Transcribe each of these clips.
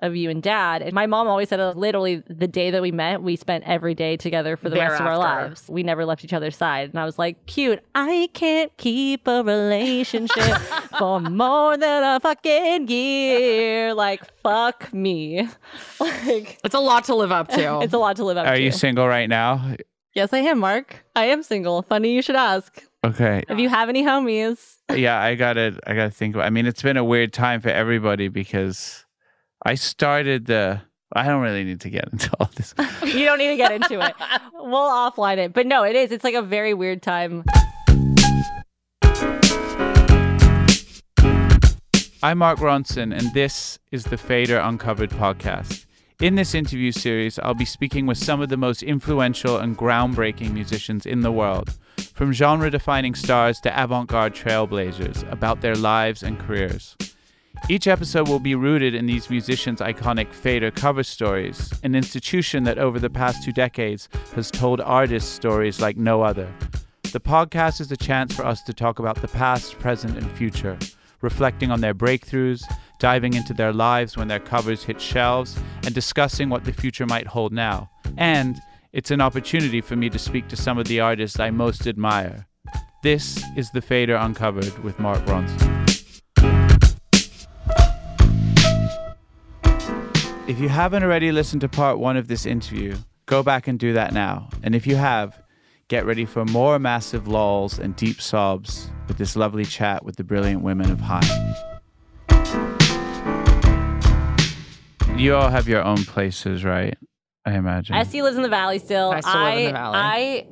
of you and dad? And my mom always said, uh, literally, the day that we met, we spent every day together for the rest of our lives. We never left each other's side. And I was like, cute. I can't keep a relationship for more than a fucking year. Like, fuck me. Like, It's a lot to live up to. it's a lot to live up Are to. Are you single right now? yes, I am, Mark. I am single. Funny you should ask. Okay. If you have any homies, Yeah, I gotta I gotta think about I mean it's been a weird time for everybody because I started the I don't really need to get into all this. you don't need to get into it. We'll offline it. But no, it is. It's like a very weird time. I'm Mark Ronson, and this is the Fader Uncovered podcast. In this interview series, I'll be speaking with some of the most influential and groundbreaking musicians in the world, from genre defining stars to avant garde trailblazers, about their lives and careers. Each episode will be rooted in these musicians' iconic Fader cover stories, an institution that over the past two decades has told artists stories like no other. The podcast is a chance for us to talk about the past, present, and future, reflecting on their breakthroughs, diving into their lives when their covers hit shelves, and discussing what the future might hold now. And it's an opportunity for me to speak to some of the artists I most admire. This is The Fader Uncovered with Mark Ronson. If you haven't already listened to part one of this interview, go back and do that now. And if you have, get ready for more massive lulls and deep sobs with this lovely chat with the brilliant women of Haim. You all have your own places, right? I imagine. Este lives in the valley still. I still live in the valley. I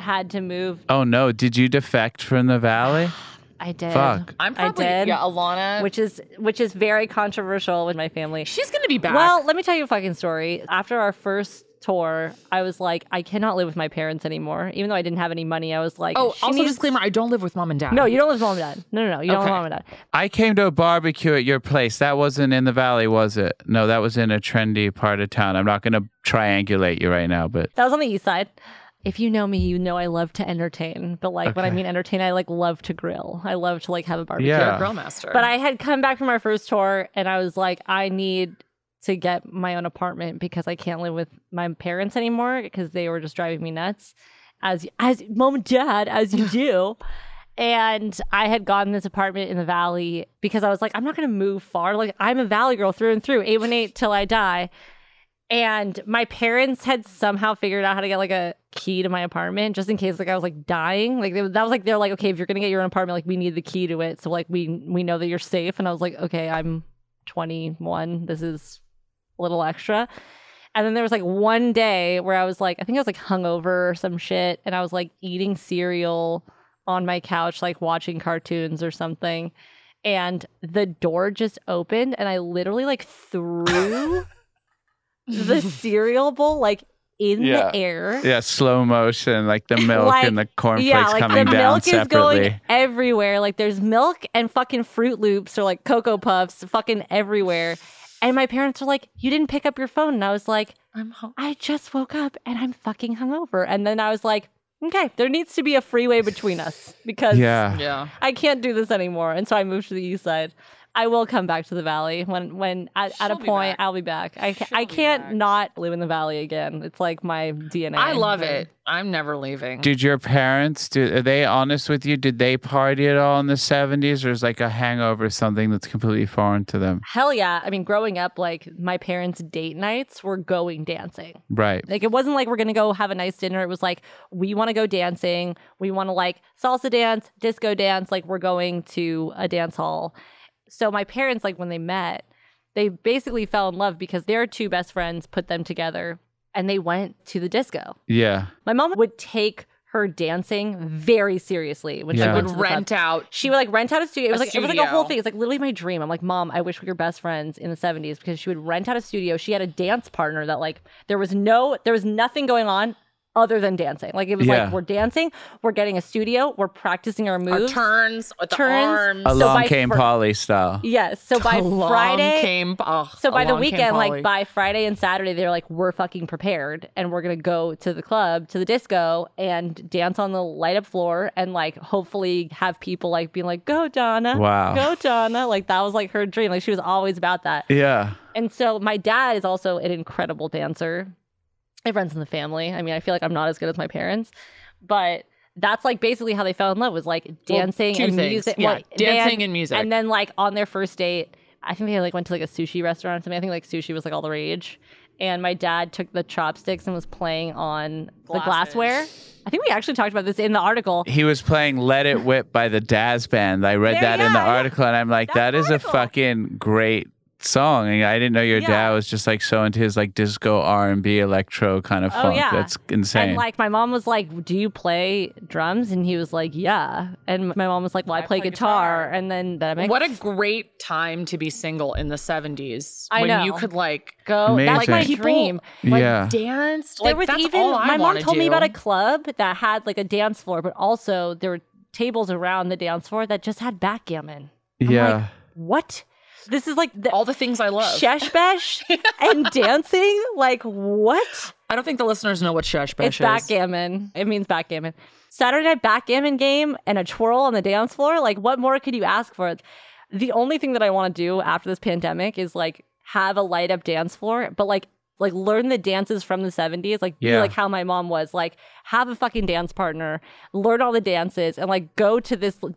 had to move. oh no, did you defect from the valley? I did. Fuck. I'm I probably did. yeah, Alana. Which is which is very controversial with my family. she's gonna be back. Well, let me tell you a fucking story. After our first tour, I was like, I cannot live with my parents anymore. Even though I didn't have any money, I was like, oh, she also needs- disclaimer: I don't live with mom and dad. No, you don't live with mom and dad. No, no, no. You don't Okay. live with mom and dad. I came to a barbecue at your place. That wasn't in the valley, was it? No, that was in a trendy part of town. I'm not going to triangulate you right now, but That was on the east side. If you know me, you know I love to entertain. But like when I mean entertain, I like love to grill. I love to like have a barbecue. Yeah. A grill master. But I had come back from our first tour and I was like, I need to get my own apartment because I can't live with my parents anymore because they were just driving me nuts. As as mom and dad, as you do. And I had gotten this apartment in the valley because I was like, I'm not gonna move far. Like I'm a valley girl through and through, 818 till I die. And my parents had somehow figured out how to get like a key to my apartment just in case like I was like dying. Like they, that was like they're like, okay, if you're gonna get your own apartment, like we need the key to it, so like we we know that you're safe. And I was like, okay, I'm 21. This is a little extra. And then there was like one day where I was like, I think I was like hungover or some shit, and I was like eating cereal on my couch, like watching cartoons or something. And the door just opened, and I literally like threw the cereal bowl like in Yeah. the air. yeah, slow motion, like the milk Like, and the cornflakes yeah, like coming the down milk is separately. going everywhere. Like there's milk and fucking Fruit Loops or like Cocoa Puffs fucking everywhere. And my parents were like, "You didn't pick up your phone," and I was like, I'm home. "I just woke up and I'm fucking hungover." And then I was like, "Okay, there needs to be a freeway between us because yeah. Yeah. I can't do this anymore." And so I moved to the east side. I will come back to the valley when when at, at a point back. I'll be back. I She'll I can't back. not live in the valley again. It's like my DNA. I love it. I'm never leaving. Did your parents, do, are they honest with you? Did they party at all in the 70s or is like a hangover something that's completely foreign to them? Hell yeah. I mean, growing up, like my parents' date nights were going dancing. Right. Like it wasn't like we're gonna go have a nice dinner. It was like we want to go dancing. We want to like salsa dance, disco dance. Like we're going to a dance hall. So my parents, like when they met, they basically fell in love because their two best friends put them together, and they went to the disco. Yeah. My mom would take her dancing very seriously when Yeah. she would to the club. rent out. She would like rent out a studio. It was A like it was like a whole studio. thing. It's like literally my dream. I'm like, mom, I wish we were best friends in the 70s because she would rent out a studio. She had a dance partner that like there was no there was nothing going on other than dancing. Like it was Yeah. like we're dancing, we're getting a studio, we're practicing our Our moves. turns with the Turns. arms. Along So by came fr- Polly style. Yes. So by Along Friday came, oh, so by the weekend, like by Friday and Saturday, they're like, we're fucking prepared and we're gonna go to the club, to the disco, and dance on the light up floor and like hopefully have people like being like, Go Donna. Wow. Go Donna. Like that was like her dream. Like she was always about that. Yeah. And so my dad is also an incredible dancer. It runs in the family. I mean, I feel like I'm not as good as my parents, but that's like basically how they fell in love was like dancing two and things. music. Yeah, well, dancing dan- and music. And then like on their first date, I think they like went to like a sushi restaurant or something. I think like sushi was like all the rage. And my dad took the chopsticks and was playing on the glassware. I think we actually talked about this in the article. He was playing Let It Whip by the Daz Band. I read There- that in the yeah, yeah. article and I'm like, That's that the is a fucking great song. And I didn't know your Yeah. dad was just like so into his like disco R&B electro kind of Oh, funk. yeah. That's insane. And like my mom was like, "Do you play drums?" And he was like, "Yeah." And my mom was like, "Well, I, play, play guitar. guitar. And then that makes what a great time to be single in the 70s I when know. you could like go. That's my Amazing. dream. like Yeah. dance there like was that's even all my mom wanna told me about a club that had like a dance floor, but also there were tables around the dance floor that just had backgammon. I'm yeah. like, what? This is like the all the things I love shesh besh and dancing. Like what? I don't think the listeners know what shush It's bash is backgammon. It means backgammon. Saturday night backgammon game and a twirl on the dance floor. Like, what more could you ask for? The only thing that I want to do after this pandemic is like have a light up dance floor, but like like learn the dances from the 70s, like be Yeah. like how my mom was, like have a fucking dance partner, learn all the dances, and like go to this l-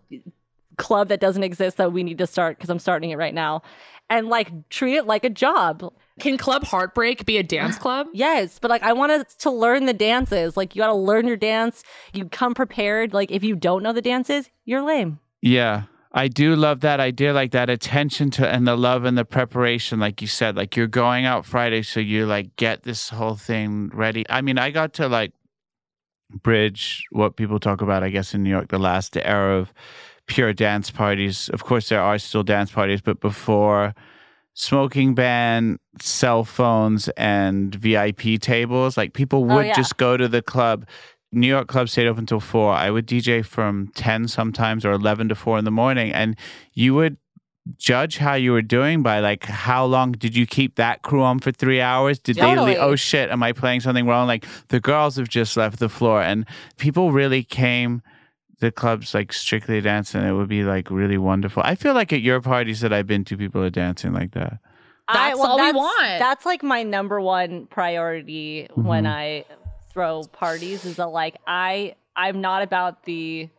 club that doesn't exist that we need to start because I'm starting it right now. And like treat it like a job. can club heartbreak be a dance club Yes, but like I wanted to learn the dances. Like you got to learn your dance. You come prepared. Like if you don't know the dances, you're lame. Yeah. I do love that idea, like that attention to and the love and the preparation, like you said, like you're going out Friday, so you like get this whole thing ready. I mean, I got to like bridge what people talk about, I guess, in New York, the last era of pure dance parties. Of course, there are still dance parties, but before smoking ban, cell phones, and VIP tables, like people Oh, would yeah. just go to the club. New York clubs stayed open until four. I would DJ from 10 sometimes or 11 to four in the morning. And you would judge how you were doing by like how long did you keep that crew on for three hours did they Totally. leave oh shit am i playing something wrong like the girls have just left the floor and people really came the clubs like strictly dancing it would be like really wonderful i feel like at your parties that i've been to people are dancing like that That's all we want. That's like my number one priority when Mhm. I throw parties is that like I I'm not about the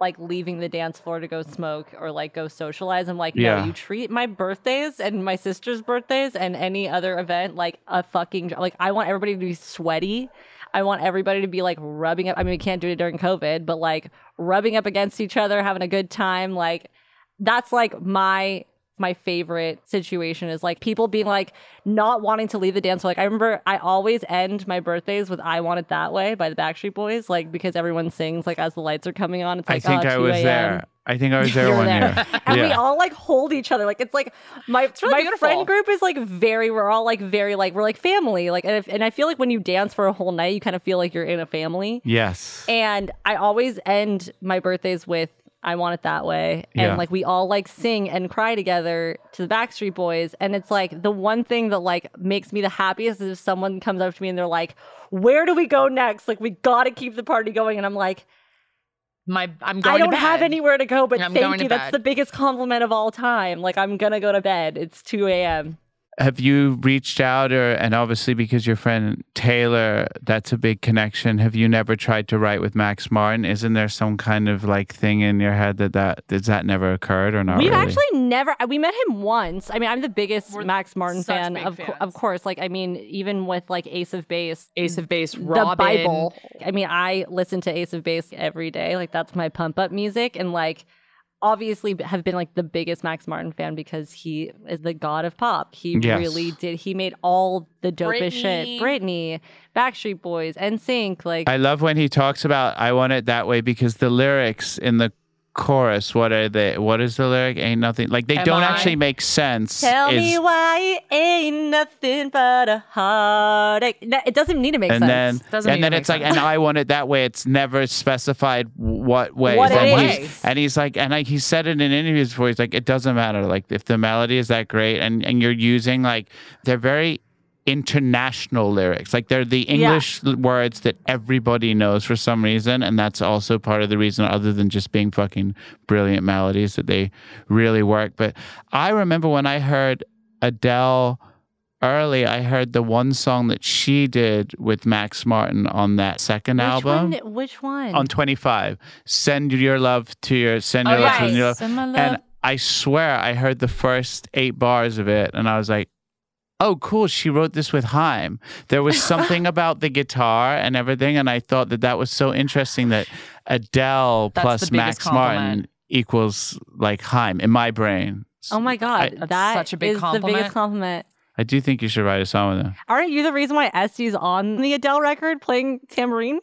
like leaving the dance floor to go smoke or like go socialize. I'm like, Yeah. no, you treat my birthdays and my sister's birthdays and any other event like a fucking like I want everybody to be sweaty. I want everybody to be like rubbing up. I mean, we can't do it during COVID, but like rubbing up against each other, having a good time. Like that's like my my favorite situation is like people being like not wanting to leave the dance. Like I remember I always end my birthdays with "I Want It That Way" by the Backstreet Boys, like because everyone sings like as the lights are coming on. It's i like think oh, i 2 was there i think i was there You were one there. year and we all like hold each other. Like it's like my really my beautiful. friend group is like very. We're all like very like we're like family. Like and if, and I feel like when you dance for a whole night, you kind of feel like you're in a family. yes And I always end my birthdays with I want it that way. And Yeah. like we all like sing and cry together to the Backstreet Boys. And it's like the one thing that like makes me the happiest is if someone comes up to me and they're like, Where do we go next? Like we gotta keep the party going. And I'm like, My I'm going I don't have anywhere to go, but thank you. That's the biggest compliment of all time. Like I'm gonna go to bed. It's 2 a.m. Have you reached out, or and obviously because your friend Taylor, that's a big connection. Have you never tried to write with Max Martin? Isn't there some kind of like thing in your head that that does that never occurred or not? We've really? actually never. We met him once. I mean, I'm the biggest We're Max Martin fan. big Of, co- of course, like I mean, even with like Ace of Base, Ace of Base, the Bible. I mean, I listen to Ace of Base every day. Like that's my pump up music, and like obviously have been like the biggest Max Martin fan because he is the god of pop. He Yes. really did. He made all the dopest shit. Britney. Britney, Backstreet Boys, NSYNC. Like I love when he talks about I want it that way because the lyrics in the chorus, what are they? What is the lyric? Ain't nothing like they Am don't I? actually make sense. Tell is- me why it ain't nothing but a heartache. No, It doesn't need to make and sense. then Doesn't and even then make it's like sense. and I want it that way. It's never specified what way. What it and, is. he's, and he's like, and like he said it in interviews before. He's like, it doesn't matter. Like if the melody is that great, and and you're using like they're very international lyrics. Like they're the English l- words that everybody knows for some reason, and that's also part of the reason, other than just being fucking brilliant melodies, that they really work. But I remember when I heard Adele early, I heard the one song that she did with Max Martin on that second which album. One, which one? On 25, send your love to your send your Oh, love yes. to your love. Send my love. And I swear I heard the first eight bars of it and I was like, oh, cool. She wrote this with Haim. There was something about the guitar and everything. And I thought that that was so interesting that Adele That's plus the biggest Max Martin equals like Haim in my brain. oh my god, That's that such a big is the compliment. biggest compliment. I do think you should write a song with them. Aren't you the reason why Este's on the Adele record playing tambourine?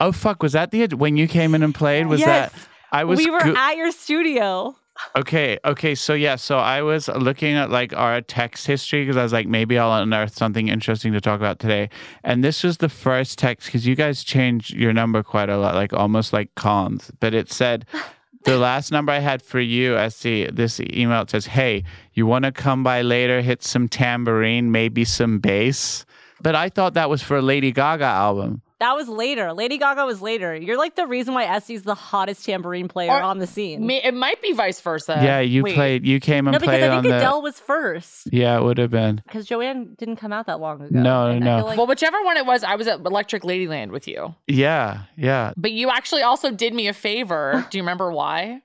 Oh, fuck. Was that the, when you came in and played? Was Yes. that, I was, we were go- at your studio. Okay, okay, so yeah, so I was looking at like our text history because I was like, maybe I'll unearth something interesting to talk about today. And this was the first text because you guys changed your number quite a lot, like almost like cons. But it said, the last number I had for you, I see this email, it says, hey, you want to come by later, hit some tambourine, maybe some bass? But I thought that was for a Lady Gaga album. That was later. Lady Gaga was later. You're like the reason why Este's the hottest tambourine player Or- on the scene. May- It might be vice versa. yeah, you Wait. played, you came and no, because played I on think the. Adele was first. yeah, it would have been. Because Joanne didn't come out that long ago. No, And no. like- Well, whichever one it was, I was at Electric Ladyland with you. Yeah, yeah. But you actually also did me a favor. Do you remember why?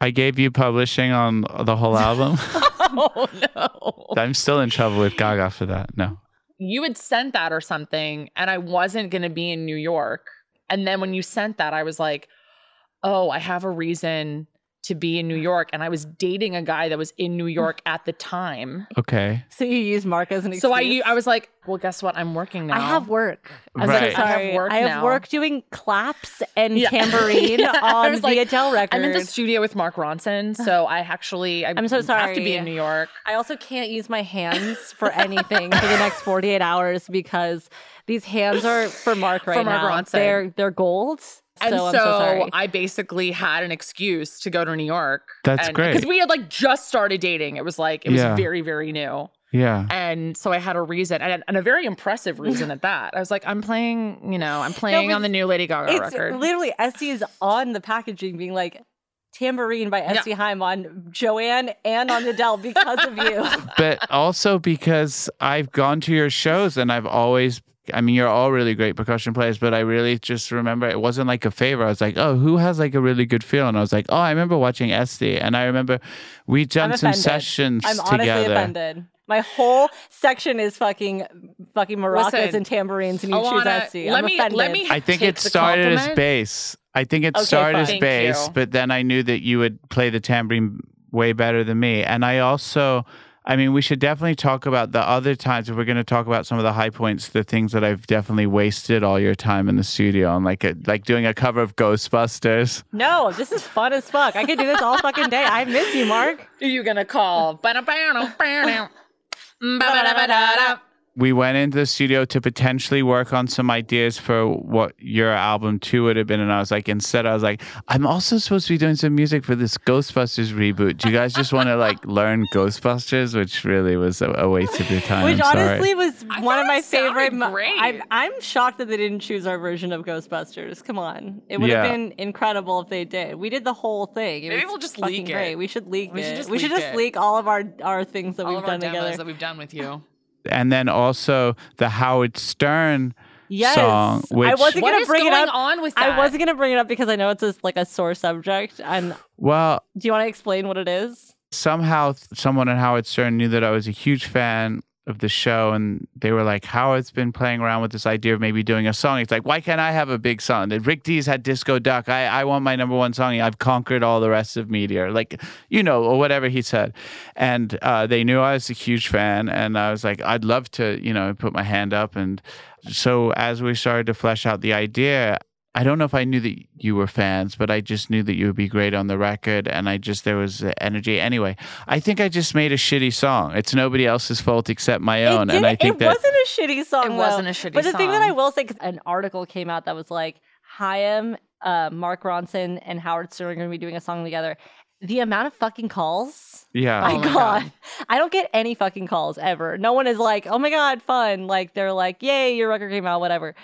I gave you publishing on the whole album. oh no. I'm still in trouble with Gaga for that. No. You had sent that or something, and I wasn't going to be in New York. And then when you sent that, I was like, oh, I have a reason to be in New York. And I was dating a guy that was in New York at the time. Okay. so you use Mark as an excuse. So I, I was like, well, guess what? I'm working now. I have work. I'm Right. so I have sorry. work I have now. work doing claps and Yeah. tambourine Yeah, I on was the like, Adele record. I'm in the studio with Mark Ronson, so I actually I I'm so sorry. have to be in New York. I also can't use my hands for anything for the next 48 hours because these hands are for Mark right for Mark now. Ronson. They're they're gold. And so so, I'm so. I basically had an excuse to go to New York. That's great. Because we had like just started dating. It was like, it was Yeah. very, very new. Yeah. And so I had a reason and, and a very impressive reason at that. I was like, I'm playing, you know, I'm playing but on the new Lady Gaga it's record. literally Este is on the packaging being like tambourine by Este Haim on Joanne and on Adele because of you. But also because I've gone to your shows and I've always I mean, you're all really great percussion players, but I really just remember it wasn't like a favor. I was like, oh, who has like a really good feel? And I was like, oh, I remember watching Este. And I remember we done I'm some sessions I'm honestly together. offended. My whole section is fucking fucking maracas Listen, and tambourines, and you choose Alana, Este. let I'm me- offended. let me- I think it the started as bass. I think it Okay, started as fine. Thank bass, you. but then I knew that you would play the tambourine way better than me. And I also, I mean, we should definitely talk about the other times if we're going to talk about some of the high points, the things that I've definitely wasted all your time in the studio on, like a, like doing a cover of Ghostbusters. No, this is fun as fuck. I could do this all fucking day. I miss you, Mark. Are you gonna call? We went into the studio to potentially work on some ideas for what your album two would have been. And I was like, instead, I was like, I'm also supposed to be doing some music for this Ghostbusters reboot. Do you guys just want to like learn Ghostbusters? Which really was a, a waste of your time. Which I'm sorry. honestly was I one of my favorite. great. I'm, I'm shocked that they didn't choose our version of Ghostbusters. Come on, it would have been incredible if they did. We did the whole thing. It Maybe we'll just fucking leak it. great. We should leak We it. should just we should just it. leak all of our our things that All we've of our done demos together. that we've done with you. and then also the Howard Stern yes, song, I wasn't What gonna is bring going it up. on with that? I wasn't gonna bring it up because I know it's a, like a sore subject. And well, do you want to explain what it is? somehow someone at Howard Stern knew that I was a huge fan of the show and they were like, Howard's been playing around with this idea of maybe doing a song. It's like, why can't I have a big song? Rick Dees had Disco Duck. I, I want my number one song. I've conquered all the rest of media. Like, you know, or whatever he said. And uh, they knew I was a huge fan. And I was like, I'd love to, you know, put my hand up. And so as we started to flesh out the idea, I don't know if I knew that you were fans, but I just knew that you would be great on the record, and I just there was uh, energy. Anyway, I think I just made a shitty song. It's nobody else's fault except my own, and I didn't- think it that wasn't a shitty song. It though. wasn't a shitty But the thing that I song. will say, 'cause an article came out that was like, Haim, uh, Mark Ronson, and Howard Stern are going to be doing a song together. The amount of fucking calls. yeah, my Oh my god. God. I don't get any fucking calls ever. No one is like, oh my god, fun. Like they're like, yay, your record came out, whatever.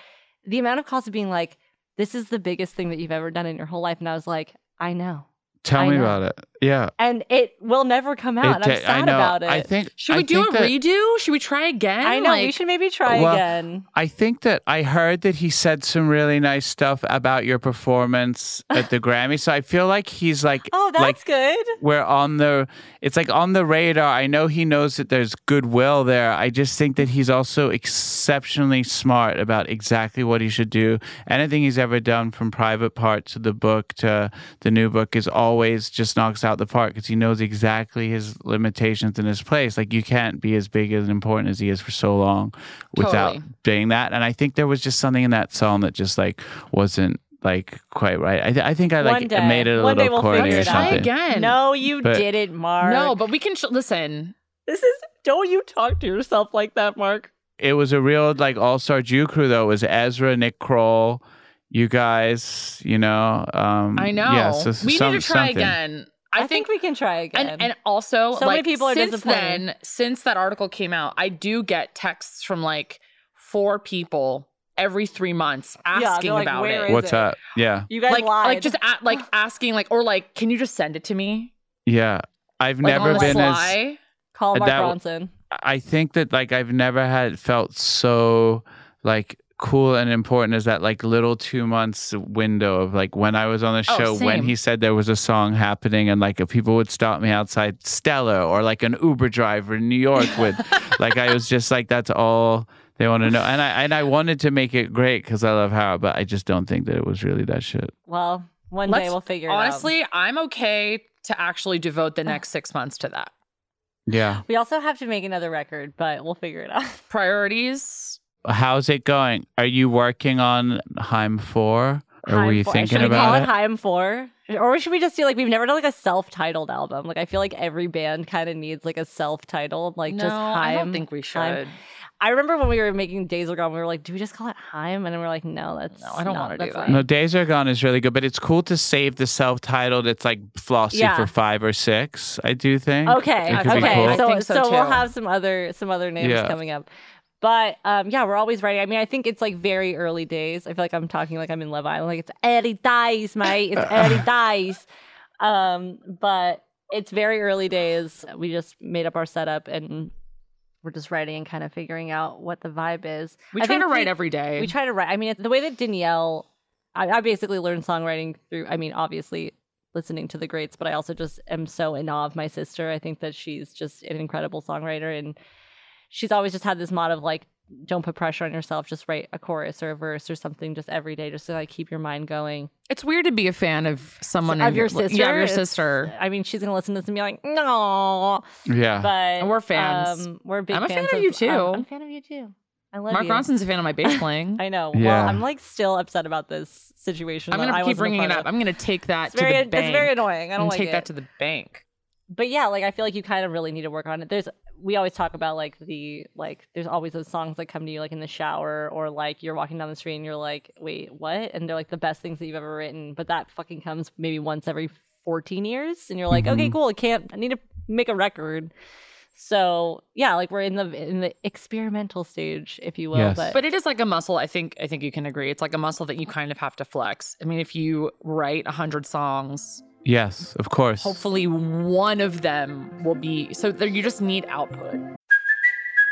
The amount of calls of being like, this is the biggest thing that you've ever done in your whole life, and I was like, I know, tell I me know. about it. Yeah, and it will never come out. and It I'm sad I know. about it. I think Should we I do a that- redo? Should we try again? I know we should maybe try Well, again. I think that I heard that he said some really nice stuff about your performance at the Grammy. So I feel like he's like, Oh, that's like good. we're on the it's like on the radar i know he knows that there's goodwill there i just think that he's also exceptionally smart about exactly what he should do anything he's ever done from private parts of the book to the new book is always just knocks out the park because he knows exactly his limitations in his place like you can't be as big and important as he is for so long without Totally. doing that and i think there was just something in that song that just like wasn't like quite right i, th- I think i like day. made it a little we'll corny or it out. Try something again. No, you But- didn't, Mark. No, but we can sh- listen. this is don't you talk to yourself like that, Mark. it was a real like all star Jew crew though. It was Ezra, Nick Kroll, you guys, you know. Um, I know. Yeah, so we some- need to try something. again. I, I, think, think, we can try again. and and also So many like people are since disappointed. then, since that article came out, I do get texts from like four people every three months they're asking like, about "Where it. is What's it? up? Yeah, you guys like lied. like just at, like asking like or like can you just send it to me? yeah. I've Like never been as. call Mark that- Ronson. I think that like I've never had felt so like cool and important is that like little two months window of like when I was on the Oh, show when he said there was a song happening and like if people would stop me outside Stella or like an Uber driver in New York would, like I was just like that's all they want to know and I and I wanted to make it great because I love Howard but I just don't think that it was really that shit. Well, one day Let's- we'll figure it out. Honestly, I'm okay to actually devote the next six months to that. Yeah. We also have to make another record, but we'll figure it out. Priorities. How's it going? Are you working on Haim 4? Or were Haim you four- thinking should we call it? it Haim Four, or should we just do like we've never done like a self-titled album? Like I feel like every band kind of needs like a self-titled, like no, just Haim. I don't think we should. Haim. I remember when we were making Days Are Gone, we were like, do we just call it Haim? And then we're like, no, that's No, I don't wanna do that. not- No, Days Are Gone is really good, but it's cool to save the self-titled. It's like flossy Yeah. for five or six. I do think. Okay, It could be okay. cool. I So, think so, so, we'll have some other some other names Yeah. coming up. But um, yeah, we're always writing. I mean, I think it's like very early days. I feel like I'm talking like I'm in Love Island. Like it's early days, mate. It's early days. Um, but it's very early days. We just made up our setup and we're just writing and kind of figuring out what the vibe is. we I try to write we- every day. We try to write. I mean, the way that Danielle, I, I basically learned songwriting through. I mean, obviously listening to the greats, but I also just am so in awe of my sister. I think that she's just an incredible songwriter, and she's always just had this motto of like, don't put pressure on yourself. Just write a chorus or a verse or something just every day, just to like keep your mind going. it's weird to be a fan of someone of in- your sister. Yeah, of your It's- sister. I mean, she's gonna listen to this and be like, no, Yeah. but And we're fans. Um, we're big I'm a fan fans of you, too. I'm, I'm a fan of you too. I love Mark you. Ronson's a fan of my bass playing. I know. Yeah. Well, I'm like still upset about this situation. I'm gonna keep wasn't bringing it up. of. I'm gonna take that It's to very, the bank. it's very annoying. I don't gonna like take it. that to the bank. But yeah, like I feel like you kind of really need to work on it. There's we always talk about like the like there's always those songs that come to you like in the shower or like you're walking down the street and you're like, wait, what? And they're like the best things that you've ever written, but that fucking comes maybe once every 14 years, and you're like, okay, Mhm. cool, I can't, I need to make a record. So yeah, like we're in the in the experimental stage, if you will. Yes. But, But it is like a muscle. I think. I think you can agree. It's like a muscle that you kind of have to flex. I mean, if you write a hundred songs, Yes, of course. hopefully one of them will be. So there, you just need output.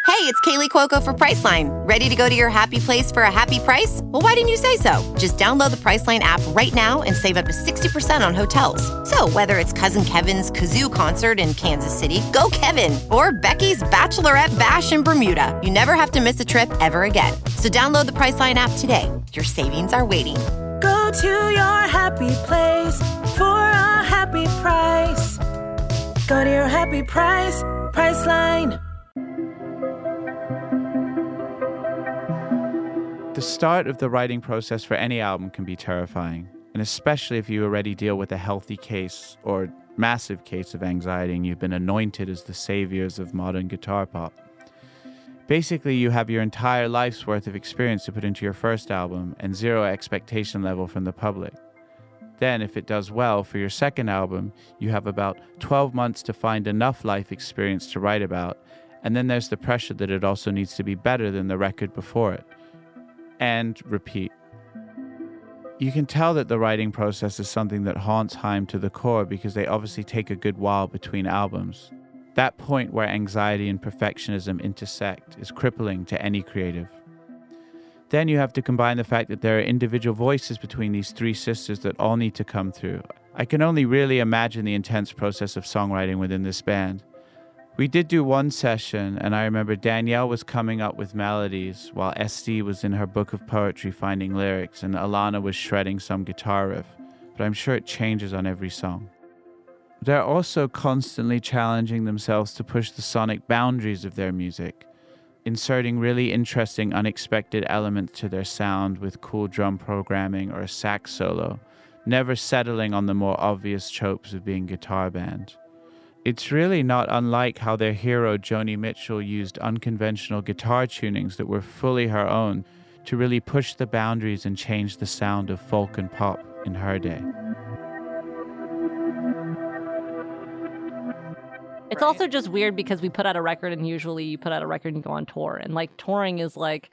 Hey, it's Kaley Cuoco for Priceline. Ready to go to your happy place for a happy price? Well, why didn't you say so? Just download the Priceline app right now and save up to 60% on hotels. So, whether it's Cousin Kevin's Kazoo concert in Kansas City, go Kevin, or Becky's Bachelorette Bash in Bermuda, you never have to miss a trip ever again. So, download the Priceline app today. Your savings are waiting. Go to your happy place for a happy price. Go to your happy price, Priceline. The start of the writing process for any album can be terrifying, and especially if you already deal with a healthy case or massive case of anxiety and you've been anointed as the saviors of modern guitar pop. Basically, you have your entire life's worth of experience to put into your first album and zero expectation level from the public. Then, if it does well for your second album, you have about 12 months to find enough life experience to write about, and then there's the pressure that it also needs to be better than the record before it and repeat. You can tell that the writing process is something that haunts Haim to the core because they obviously take a good while between albums. That point where anxiety and perfectionism intersect is crippling to any creative. Then you have to combine the fact that there are individual voices between these three sisters that all need to come through. I can only really imagine the intense process of songwriting within this band. We did do one session, and I remember Danielle was coming up with melodies while Este was in her book of poetry finding lyrics, and Alana was shredding some guitar riff. But I'm sure it changes on every song. They're also constantly challenging themselves to push the sonic boundaries of their music, inserting really interesting, unexpected elements to their sound with cool drum programming or a sax solo, never settling on the more obvious tropes of being guitar band. It's really not unlike how their hero Joni Mitchell used unconventional guitar tunings that were fully her own to really push the boundaries and change the sound of folk and pop in her day. It's also just weird because we put out a record and usually you put out a record and you go on tour and like touring is like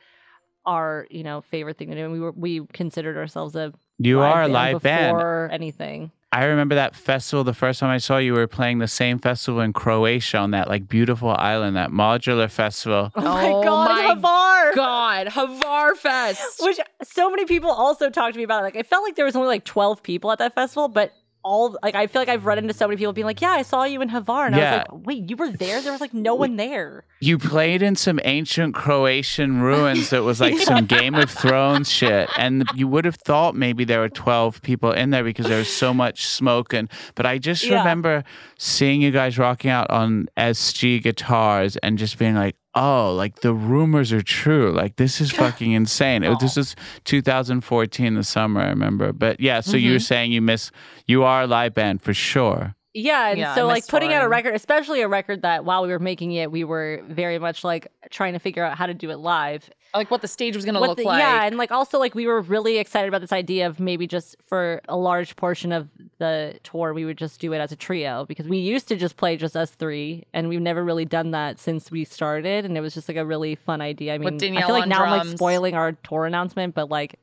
our you know favorite thing to do and we were we considered ourselves a You live are a live band. before anything. I remember that festival. The first time I saw you, we were playing the same festival in Croatia on that like beautiful island, that modular festival. Oh my Oh god, my Hvar! God, Hvar Fest. Which so many people also talked to me about. It. Like it felt like there was only like twelve people at that festival, but all like I feel like I've run into so many people being like, "Yeah, I saw you in Hvar," and I was like, "Wait, you were there? There was like no one there." You played in some ancient Croatian ruins that was like some Game of Thrones shit. And you would have thought maybe there were 12 people in there because there was so much smoke. And, but I just Yeah. remember seeing you guys rocking out on SG guitars and just being like, oh, like the rumors are true. Like this is fucking insane. It, this is 2014, the summer, I remember. But yeah, so you were mm-hmm. saying you miss, you are a live band for sure. Yeah, and Yeah, so like miss putting out a record, especially a record that while we were making it, we were very much like trying to figure out how to do it live. Like what the stage was gonna look the- like. Yeah, and like also like we were really excited about this idea of maybe just for a large portion of the tour we would just do it as a trio because we used to just play just us three and we've never really done that since we started and it was just like a really fun idea. I mean, I feel like on now I'm like spoiling our tour announcement, but like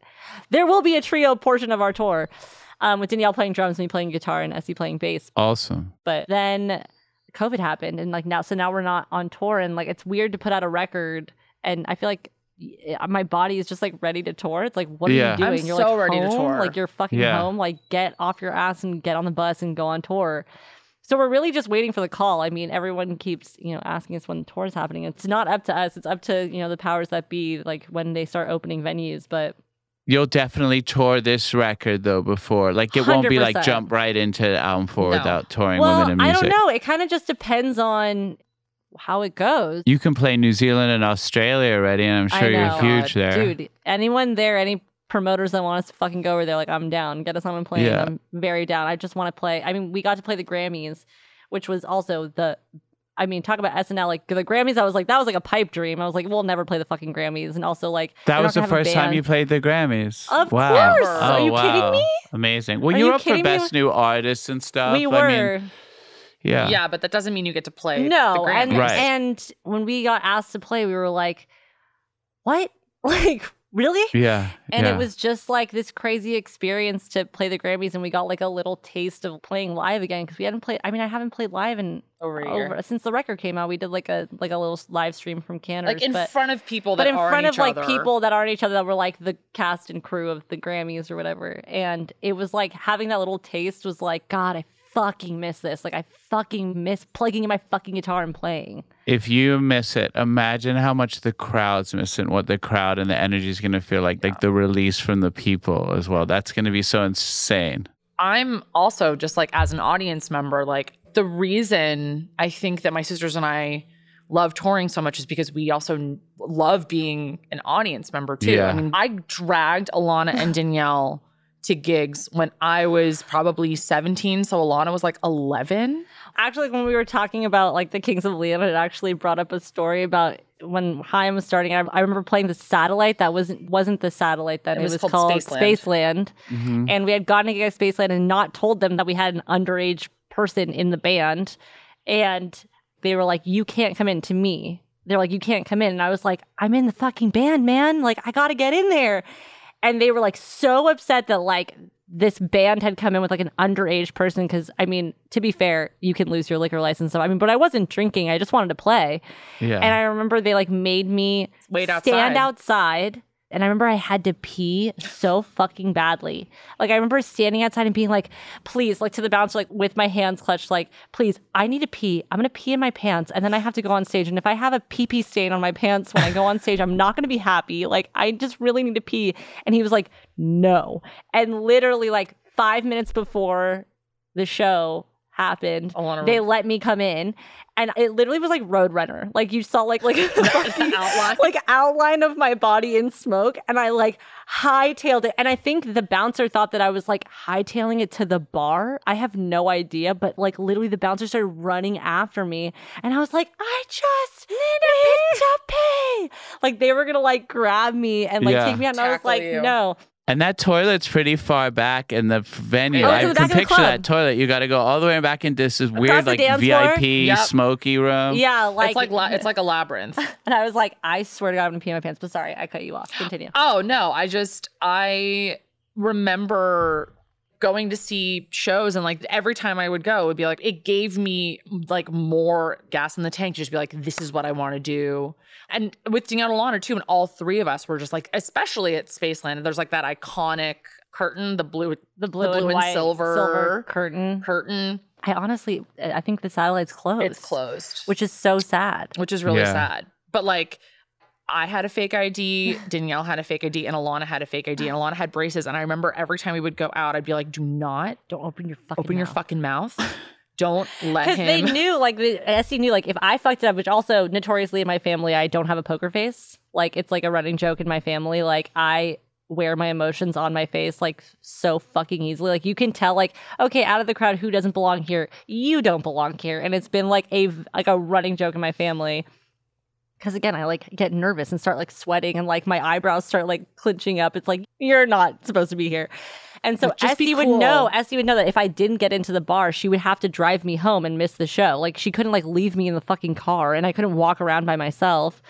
there will be a trio portion of our tour. Um, with Danielle playing drums, me playing guitar, and Este playing bass Awesome. but then COVID happened, and like now, so now we're not on tour, and like it's weird to put out a record, and I feel like y- Uh, my body is just like ready to tour. It's like, what are Yeah. you doing? I'm you're so like ready to home? tour. Like you're fucking Yeah. home. Like get off your ass and get on the bus and go on tour. So we're really just waiting for the call. I mean, everyone keeps you know asking us when the tour is happening. It's not up to us. It's up to you know the powers that be, like when they start opening venues. But You'll definitely tour this record though before. Like it won't be like jump right into album four No. without touring well, women in music. I don't know. It kind of just depends on how it goes. You can play New Zealand and Australia already, and I'm sure you're huge there. Dude, anyone there, any promoters that want us to fucking go over there, like I'm down. Get us on and play. Yeah. I'm very down. I just want to play. I mean, we got to play the Grammys, which was also the. I mean, talk about SNL, like the Grammys. I was like, that was like a pipe dream. I was like, we'll never play the fucking Grammys, and also like That was the a first time you played the Grammys. Of wow. course. Oh, Are you kidding wow. me? Amazing. Well, Are you you were up for kidding me? Best New Artist and stuff. we I were. mean, yeah. Yeah, but that doesn't mean you get to play. No, the and Right. and when we got asked to play, we were like, "What? Like really?" Yeah. And yeah. it was just like this crazy experience to play the Grammys, and we got like a little taste of playing live again because we hadn't played. I mean, I haven't played live in over a year. over since the record came out. We did like a like a little live stream from Canada, like in but front of people that but in aren't front of like other. people that aren't each other that were like the cast and crew of the Grammys or whatever. And it was like having that little taste was like, God, I fucking miss this. Like I fucking miss plugging in my fucking guitar and playing. if you miss it, imagine how much the crowd's missing, what the crowd and the energy is going to feel like, like the release from the people as well. That's going to be so insane. I'm also just like as an audience member, like the reason I think that my sisters and I love touring so much is because we also n- love being an audience member too. Yeah. I mean, I dragged Alana and Danielle to gigs when I was probably 17, so Alana was like 11. Actually, when we were talking about like the Kings of Leon, it actually brought up a story about when Haim was starting. I, I remember playing the satellite that wasn't wasn't the satellite then. It It, was was, called called, Spaceland. Spaceland. Mm-hmm. And we had gone to get Spaceland and not told them that we had an underage person in the band. And they were like, You can't come in to me. They're like, You can't come in. And I was like, I'm in the fucking band, man. Like, I gotta get in there. And they were like so upset that like this band had come in with like an underage person because I mean, to be fair, you can lose your liquor license. So I mean, but I wasn't drinking. I just wanted to play. Yeah. And I remember they like made me Wait stand outside. outside. And I remember I had to pee so fucking badly. Like I remember standing outside and being like, please, like to the bouncer, like with my hands clutched, like, please, I need to pee. I'm gonna pee in my pants and then I have to go on stage. And if I have a pee pee stain on my pants when I go on stage, I'm not gonna be happy. Like I just really need to pee. And he was like, no. And literally like five minutes before the show happened, Alana they Ro- let me come in. And it literally was like Roadrunner. Like you saw like like a fucking outline. like outline of my body in smoke. And I like hightailed it. And I think the bouncer thought that I was like hightailing it to the bar. I have no idea. But like literally the bouncer started running after me. And I was like, I just need to pee. Like they were gonna like grab me and like Yeah. take me out. And I was like, you. no. And that toilet's pretty far back in the venue. Oh, I the can back of the picture club. that toilet. You got to go all the way back into this weird, like? VIP Yep. smoky room. Yeah, like it's like la- it's like a labyrinth. and I was like, I swear to God, I'm gonna pee in my pants. But sorry, I cut you off. Continue. Oh no, I just I remember going to see shows and like every time I would go, it would be like it gave me like more gas in the tank to just be like, this is what I want to do. And with Danielle and Alana too, and all three of us were just like, especially at Spaceland, there's like that iconic curtain, the blue The blue, blue and, and white silver curtain. curtain. I honestly, I think the satellite's closed. It's closed. which is so sad. which is really Yeah. sad. But like, I had a fake ID, Danielle had a fake ID, and Alana had a fake ID, and Alana had braces. And I remember every time we would go out, I'd be like, "Do not Don't open your fucking open your mouth. fucking mouth. Don't let Because they knew, like, Este knew, like, if I fucked it up, which also notoriously in my family, I don't have a poker face. Like, it's like a running joke in my family. Like, I wear my emotions on my face, like, so fucking easily. Like, you can tell, like, okay, out of the crowd, who doesn't belong here? You don't belong here. And it's been like a like a running joke in my family. Because again, I like get nervous and start like sweating, and like my eyebrows start like clenching up. It's like you're not supposed to be here. And so Just Este would know. cool. Este would know that if I didn't get into the bar, she would have to drive me home and miss the show. Like she couldn't like leave me in the fucking car, and I couldn't walk around by myself.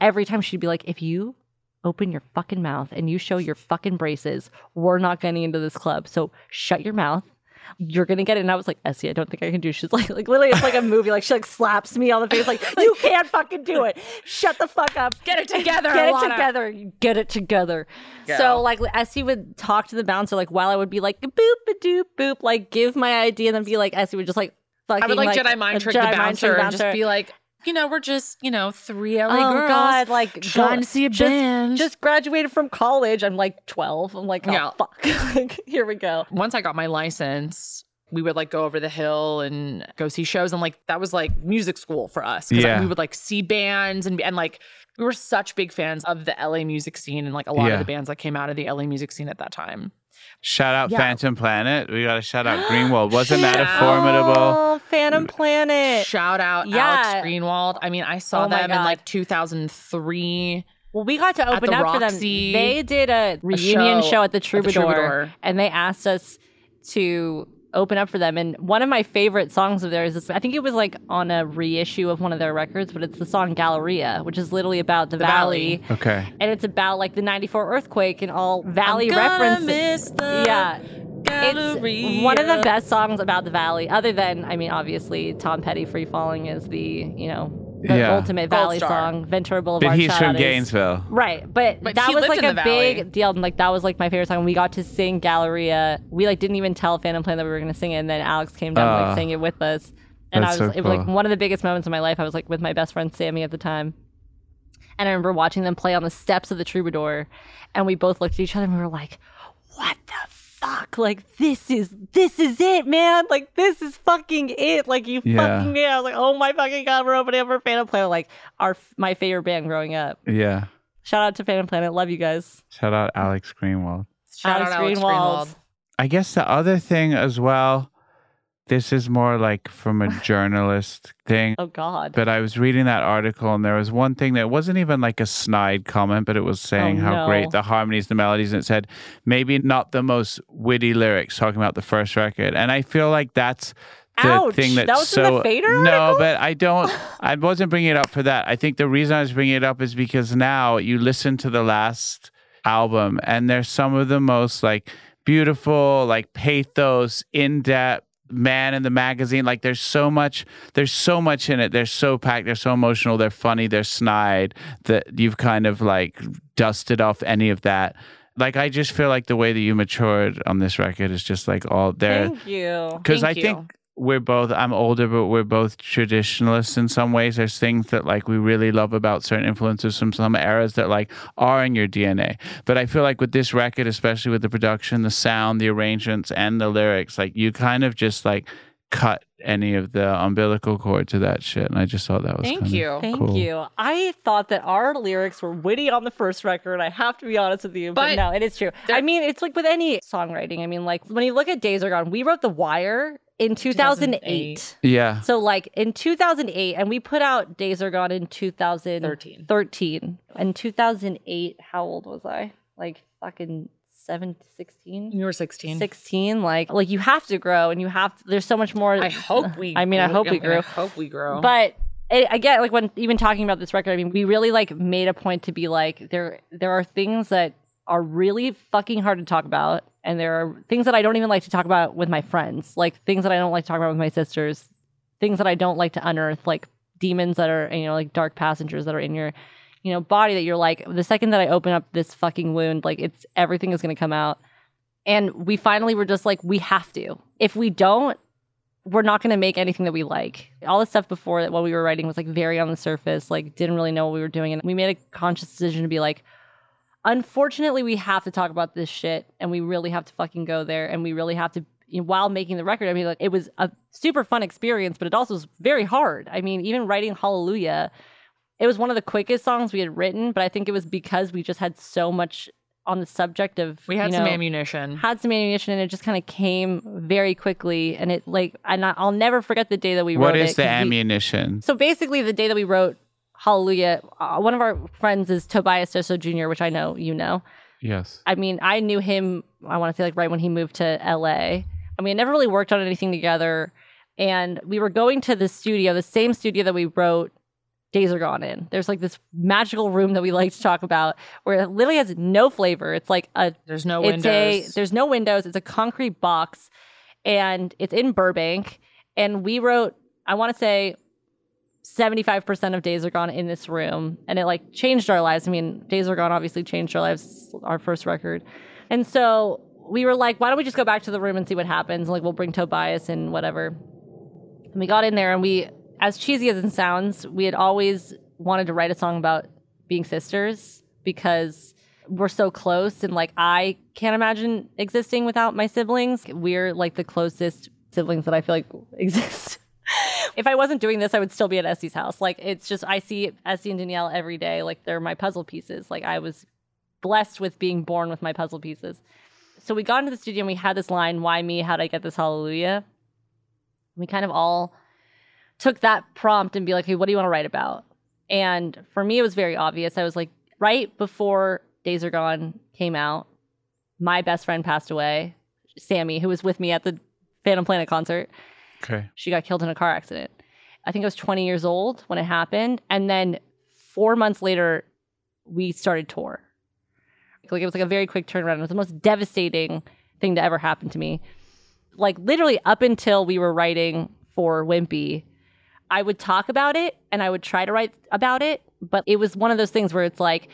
Every time she'd be like, "If you open your fucking mouth and you show your fucking braces, we're not getting into this club. So shut your mouth." You're gonna get it, and I was like, Este, I don't think I can do. She's like, like literally, it's like a movie. Like she like slaps me on the face, like you can't fucking do it. Shut the fuck up. Get it together, Get Alana. it together. Get it together. Go. So like Este would talk to the bouncer like while I would be like boop a doop boop, like give my ID and then be like Este would just like fucking I would like, like Jedi mind trick Jedi the mind trick bouncer and just be like, you know, we're just you know three LA Oh girls. God! Like trying go- to see a just, band. Just graduated from college. I'm like 12. I'm like, oh Yeah. fuck. like, here we go. once I got my license, we would like go over the hill and go see shows. And like that was like music school for us. 'Cause, like, Yeah. we would like see bands and and like we were such big fans of the LA music scene and like a lot Yeah. of the bands that came out of the LA music scene at that time. Shout out Yeah. Phantom Planet. We got to shout out Greenwald. Wasn't that a formidable? Oh, Phantom Planet. Shout out Yeah. Alex Greenwald. I mean, I saw Oh them in like 2003. Well, we got to open the up for them. Roxy, They did a reunion show show, at the at the Troubadour, Troubadour. and they asked us to open up for them. And one of my favorite songs of theirs is I think it was like on a reissue of one of their records, but it's the song Galleria, which is literally about the, The valley. Valley. Okay. And it's about like the 94 earthquake and all valley gonna references. miss the yeah. Galleria. It's one of the best songs about the valley, other than, I mean, obviously, Tom Petty Free Falling is the, you know, the Yeah. ultimate Gold valley star. song. Ventura Boulevard. But he's shout from out is- Gainesville. Right, but, But that was like a big deal. And like that was like my favorite song. We got to sing Galleria. We like didn't even tell Phantom Planet that we were going to sing it, and then Alex came down and Ah. like sang it with us. And I That's was so it was like cool. one of the biggest moments of my life. I was like with my best friend Sammy at the time. And I remember watching them play on the steps of the Troubadour, and we both looked at each other and we were like, "What the fuck? Like this is this is it, man! Like this is fucking it! Like you Yeah. fucking me. I was like, "Oh my fucking god, we're opening up for Phantom Planet!" Like our my favorite band growing up. Yeah. Shout out to Phantom Planet. Love you guys. Shout out Alex Greenwald. Shout Alex out Alex Greenwald. Greenwald. I guess the other thing as well, this is more like from a journalist thing. Oh God. But I was reading that article and there was one thing that wasn't even like a snide comment, but it was oh, saying Oh, how no. great the harmonies, the melodies, and it said maybe not the most witty lyrics talking about the first record. And I feel like that's the Ouch, thing that's that was in so the Fader no, article? but I don't. I wasn't bringing it up for that. I think the reason I was bringing it up is because now you listen to the last album and there's some of the most like beautiful, like pathos, in depth. Man in the magazine, like there's so much, there's so much in it. They're so packed, they're so emotional, they're funny, they're snide that you've kind of like dusted off any of that. Like I just feel like the way that you matured on this record is just like all there Thank you. because I you. think we're both I'm older, but we're both traditionalists in some ways. There's things that like we really love about certain influences from some eras that like are in your DNA. But I feel like with this record, especially with the production, the sound, the arrangements, and the lyrics, like you kind of just like cut any of the umbilical cord to that shit. And I just thought that was Thank kind of you. Thank you. I thought that our lyrics were witty on the first record. I have to be honest with you, but, But no, it is true. I mean, it's like with any songwriting. I mean, like when you look at Days Are Gone, we wrote The Wire in 2008. 2008. Yeah. So like in 2008, and we put out Days Are Gone in 2013. 13. In 2008, how old was I? Like fucking 7, 16? You were 16. 16 like like you have to grow and you have there's so much more I hope we. I mean, I hope we grow. I hope we grow. but it, again like when even talking about this record i mean we really like made a point to be like there there are things that are really fucking hard to talk about and there are things that i don't even like to talk about with my friends like things that i don't like to talk about with my sisters things that i don't like to unearth like demons that are you know like dark passengers that are in your you know body that you're like the second that i open up this fucking wound like it's everything is going to come out and we finally were just like we have to if we don't we're not going to make anything that we like. All the stuff before that while we were writing was like very on the surface, like didn't really know what we were doing. And we made a conscious decision to be like, unfortunately, we have to talk about this shit and we really have to fucking go there. And we really have to, you know, while making the record, I mean, like it was a super fun experience, but it also was very hard. I mean, even writing Hallelujah, it was one of the quickest songs we had written, but I think it was because we just had so much on the subject of, we had you some ammunition. had some ammunition and it just kind of came very quickly and it like and I- I'll never forget the day that we What wrote is it. the 'cause we- ammunition? so basically the day that we wrote Hallelujah, uh, one of our friends is Tobias Jesso Jr., which I know you know. Yes. I mean, I knew him, I want to say like right when he moved to LA. I mean, I never really worked on anything together. And we were going to the studio, the same studio that we wrote Days Are Gone in. There's like this magical room that we like to talk about where it literally has no flavor. It's like a There's no it's windows. a there's no windows. It's a concrete box, and it's in Burbank. And we wrote, I want to say, seventy five percent of Days Are Gone in this room, and it like changed our lives. I mean, Days Are Gone obviously changed our lives. Our first record, and so we were like, why don't we just go back to the room and see what happens? Like we'll bring Tobias and whatever. And we got in there, and we, as cheesy as it sounds, we had always wanted to write a song about being sisters because we're so close and like I can't imagine existing without my siblings. We're like the closest siblings that I feel like exist. If I wasn't doing this, I would still be at Este's house. Like it's just I see Essie and Danielle every day. Like they're my puzzle pieces. Like I was blessed with being born with my puzzle pieces. so we got into the studio and we had this line, Why me? How'd I get this hallelujah? We kind of all took that prompt and be like, Hey, what do you want to write about? And for me, it was very obvious. I was like, right before Days Are Gone came out, my best friend passed away, Sammy, who was with me at the Phantom Planet concert. Okay. She got killed in a car accident. I think I was 20 years old when it happened. And then four months later, we started tour. Like it was like a very quick turnaround. It was the most devastating thing to ever happen to me. Like literally up until we were writing for Wimpy, I would talk about it and I would try to write about it. But it was one of those things where it's like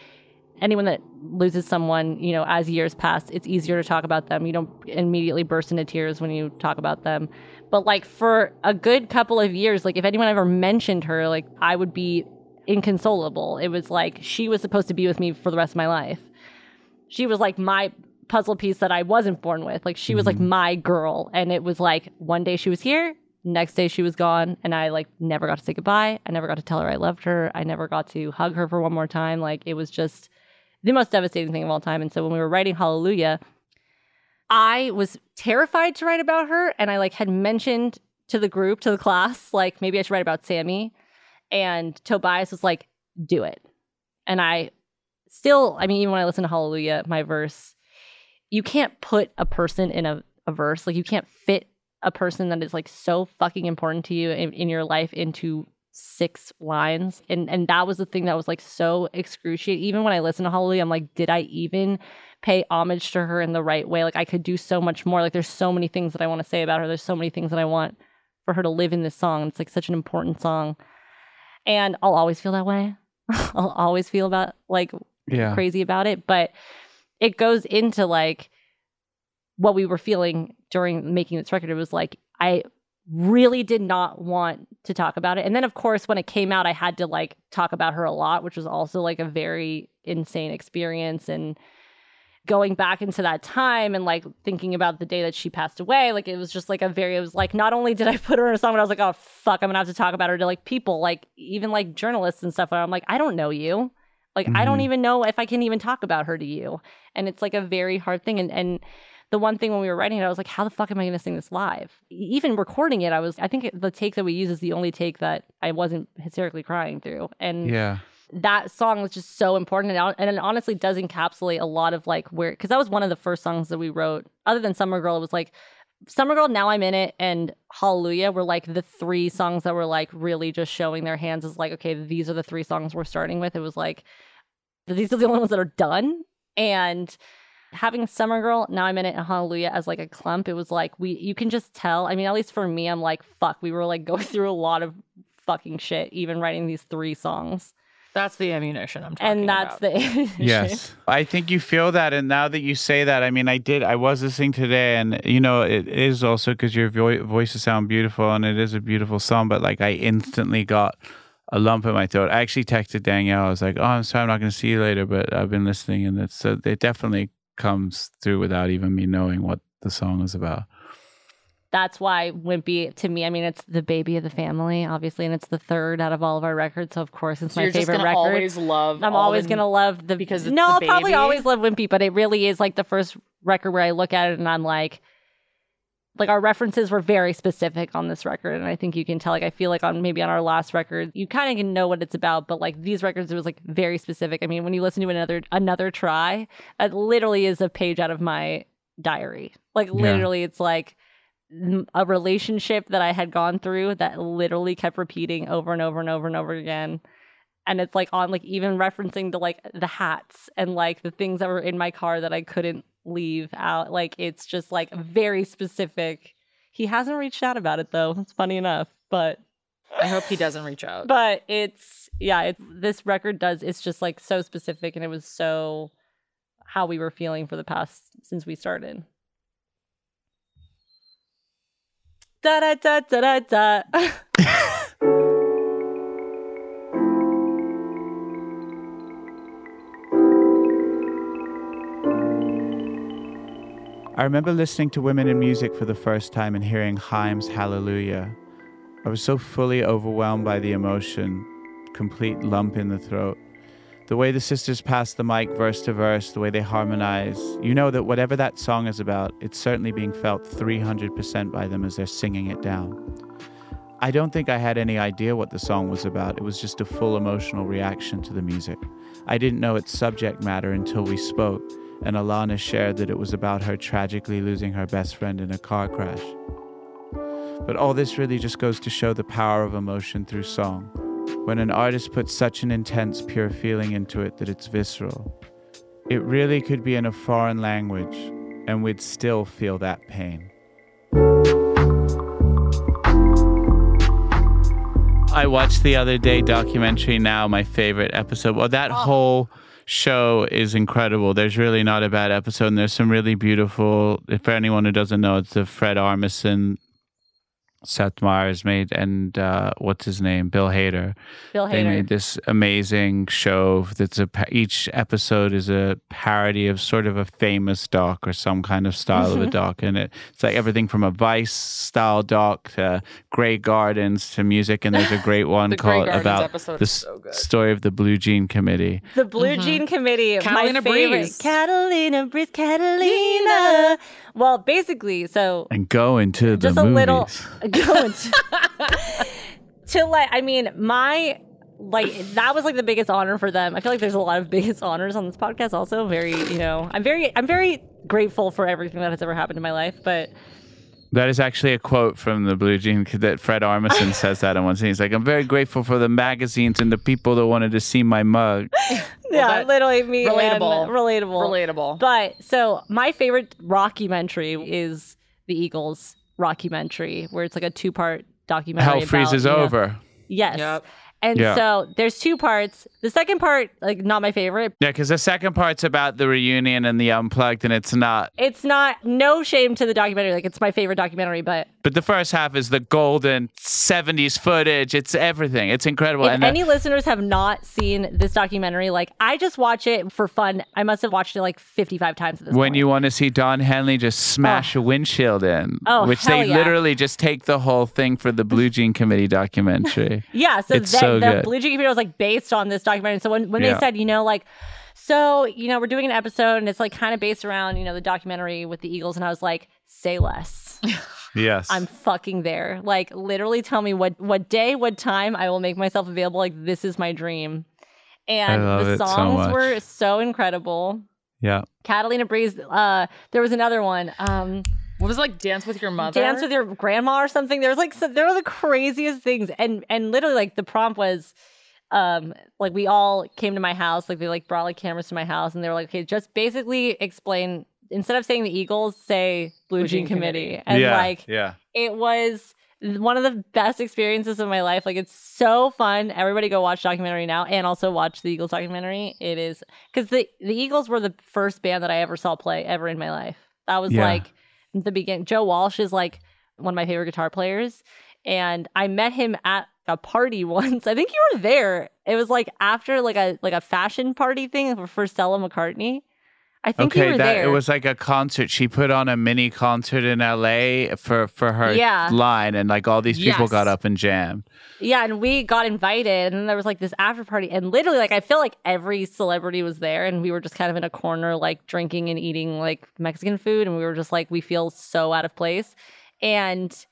anyone that loses someone, you know, as years pass, it's easier to talk about them. You don't immediately burst into tears when you talk about them. But like for a good couple of years, like if anyone ever mentioned her, like I would be inconsolable. It was like she was supposed to be with me for the rest of my life. She was like my puzzle piece that I wasn't born with. Like she was like mm-hmm. my girl. And it was like one day she was here, next day she was gone, and I like never got to say goodbye. I never got to tell her I loved her. I never got to hug her for one more time. Like it was just the most devastating thing of all time. And so when we were writing Hallelujah, I was terrified to write about her. And I like had mentioned to the group, to the class, like maybe I should write about Sammy. And Tobias was like, do it. And I still, I mean, even when I listen to Hallelujah, my verse, you can't put a person in a, a verse. Like you can't fit a person that is like so fucking important to you in, in your life into six lines. And and that was the thing that was like so excruciating. Even when I listen to Hallelujah, I'm like, did I even pay homage to her in the right way? Like I could do so much more. Like there's so many things that I want to say about her. There's so many things that I want for her to live in this song. It's like such an important song. And I'll always feel that way. I'll always feel about like Yeah. crazy about it, but it goes into like what we were feeling during making this record. It was like I really did not want to talk about it. And then of course when it came out I had to like talk about her a lot, which was also like a very insane experience and going back into that time and like thinking about the day that she passed away, like it was just like a very it was like not only did I put her in a song but I was like, oh fuck, I'm gonna have to talk about her to like people, like even like journalists and stuff. Where I'm like, I don't know you. Like I don't Mhm. even know if I can even talk about her to you. And it's like a very hard thing. And and the one thing when we were writing it, I was like, how the fuck am I going to sing this live? Even recording it, I was, I think the take that we use is the only take that I wasn't hysterically crying through. And Yeah. that song was just so important. And, it- and it honestly does encapsulate a lot of like where, because that was one of the first songs that we wrote, other than Summer Girl, it was like, Summer Girl, Now I'm in It, and Hallelujah were like the three songs that were like really just showing their hands as like, okay, these are the three songs we're starting with. It was like, these are the only ones that are done. And having Summer Girl, Now I'm in It, and Hallelujah as like a clump, it was like, we, you can just tell. I mean, at least for me, I'm like, fuck, we were like going through a lot of fucking shit, even writing these three songs. That's the ammunition I'm talking And that's about. the Yes. I think you feel that. And now that you say that, I mean, I did, I was listening today, and, you know, it is also because your vo- voices sound beautiful and it is a beautiful song, but like I instantly got a lump in my throat. I actually texted Danielle. I was like, oh, I'm sorry, I'm not going to see you later, but I've been listening. And it's, uh, so it definitely comes through without even me knowing what the song is about. that's why Wimpy to me, I mean, it's the baby of the family, obviously, and it's the third out of all of our records. So of course, it's So my you're favorite gonna record. always love. I'm always the- gonna love the because it's no, the I'll probably always love Wimpy, but it really is like the first record where I look at it and I'm like, like our references were very specific on this record, and I think you can tell. Like I feel like on maybe on our last record, you kind of can know what it's about, but like these records, it was like very specific. I mean, when you listen to another another try, it literally is a page out of my diary. Like Yeah. literally, it's like a relationship that I had gone through that literally kept repeating over and over and over and over again. And it's like on like even referencing to like the hats and like the things that were in my car that I couldn't leave out. Like it's just like very specific. He hasn't reached out about it though. It's funny enough, but I hope he doesn't reach out. but it's yeah, it's this record does it's just like so specific and it was so how we were feeling for the past since we started. Da da da da da da. I remember listening to Women in Music for the first time and hearing Haim's Hallelujah. I was so fully overwhelmed by the emotion, complete lump in the throat. The way the sisters pass the mic verse to verse, the way they harmonize, you know that whatever that song is about, it's certainly being felt 300% by them as they're singing it down. I don't think I had any idea what the song was about. It was just a full emotional reaction to the music. I didn't know its subject matter until we spoke, and Alana shared that it was about her tragically losing her best friend in a car crash. But all this really just goes to show the power of emotion through song. When an artist puts such an intense, pure feeling into it that it's visceral, it really could be in a foreign language, and we'd still feel that pain. I watched the other day documentary now, my favorite episode. Well, that oh. whole show is incredible. There's really not a bad episode, and there's some really beautiful. For anyone who doesn't know, it's the Fred Armisen, Seth Meyers made, and uh, what's his name, Bill Hader. Bill Hader. They Hader. made this amazing show that's a each episode is a parody of sort of a famous doc or some kind of style of a doc, and it, it's like everything from a Vice style doc to Grey Gardens to music, and there's a great one called about the so story of the Blue Jean Committee. The Blue Jean Committee, Catalina my favorite. Breeze. Catalina Breeze, Catalina. Well, basically, so And go into the just a movies. little going to like. I mean, my like that was like the biggest honor for them. I feel like there's a lot of biggest honors on this podcast. Also, very you know, I'm very I'm very grateful for everything that has ever happened in my life. But That is actually a quote from the Blue Jean that Fred Armisen says that in one scene. He's like, "I'm very grateful for the magazines and the people that wanted to see my mug." yeah, that- literally me relatable. relatable, Relatable. But so my favorite rockumentary is the Eagles rockumentary, where it's like a two part documentary. Hell about, freezes you know- over. Yes. Yep. And Yeah. so there's two parts. The second part, like not my favorite. Yeah, because the second part's about the reunion and the unplugged, and it's not. It's not no shame to the documentary. Like it's my favorite documentary, but But the first half is the golden '70s footage. It's everything. It's incredible. if and uh, any listeners have not seen this documentary, like I just watch it for fun. I must have watched it like 55 times at this when point. you want to see Don Henley just smash a windshield in, Oh, which hell they yeah. literally just take the whole thing for the Blue Jean Committee documentary. Yeah, so It's that, so the good. Blue Jean Committee was like based on this documentary. So when, when Yeah. they said, you know, like, so, you know, we're doing an episode and it's like kind of based around, you know, the documentary with the Eagles. And I was like, say less. yes. I'm fucking there. Like, literally tell me what, what day, what time I will make myself available. Like, this is my dream. And the it so songs were so incredible. yeah. Catalina Breeze, uh, there was another one. Um, What was it, like dance with your mother? dance with your grandma or something. There was like so, there were the craziest things, and and literally like the prompt was, um, like we all came to my house, like they like brought like cameras to my house, and they were like, okay, just basically explain instead of saying the Eagles, say Blue, Blue Jean Jean Committee, Committee. and yeah. like yeah. it was one of the best experiences of my life. Like it's so fun. Everybody go watch documentary now and also watch the Eagles documentary. It is because the the Eagles were the first band that I ever saw play ever in my life. That was Yeah. like the beginning. Joe Walsh is like one of my favorite guitar players, and I met him at a party once. I think you were there. It was like after like a like a fashion party thing for Stella McCartney. I think you okay, were that there. it was like a concert. She put on a mini concert in LA for for her Yeah. line, and like all these people Yes. got up and jammed. Yeah, and we got invited, and then there was like this after party, and literally, like I feel like every celebrity was there, and we were just kind of in a corner, like drinking and eating like Mexican food, and we were just like, we feel so out of place, and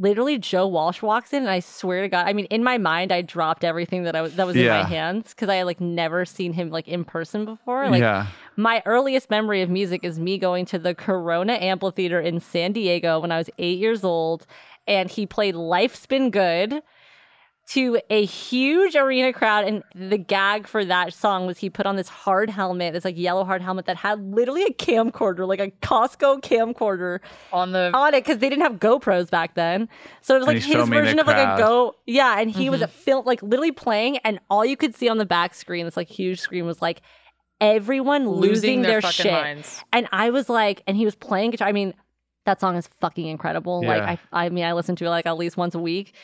literally Joe Walsh walks in, and I swear to God, I mean, in my mind, I dropped everything that I was that was in my hands because I had like never seen him like in person before, like. yeah, My earliest memory of music is me going to the Corona Amphitheater in San Diego when I was eight years old, and he played Life's Been Good to a huge arena crowd. And the gag for that song was he put on this hard helmet, this like yellow hard helmet that had literally a camcorder, like a Costco camcorder on the on it because they didn't have GoPros back then. So it was like his version of like a crowd. Go. Yeah, and he was mm-hmm. a film like literally playing, and all you could see on the back screen, this like huge screen, was like everyone losing, losing their, fucking shit. minds. And I was like, and he was playing guitar. I mean, that song is fucking incredible. Yeah. Like I, I mean, I listen to it like at least once a week.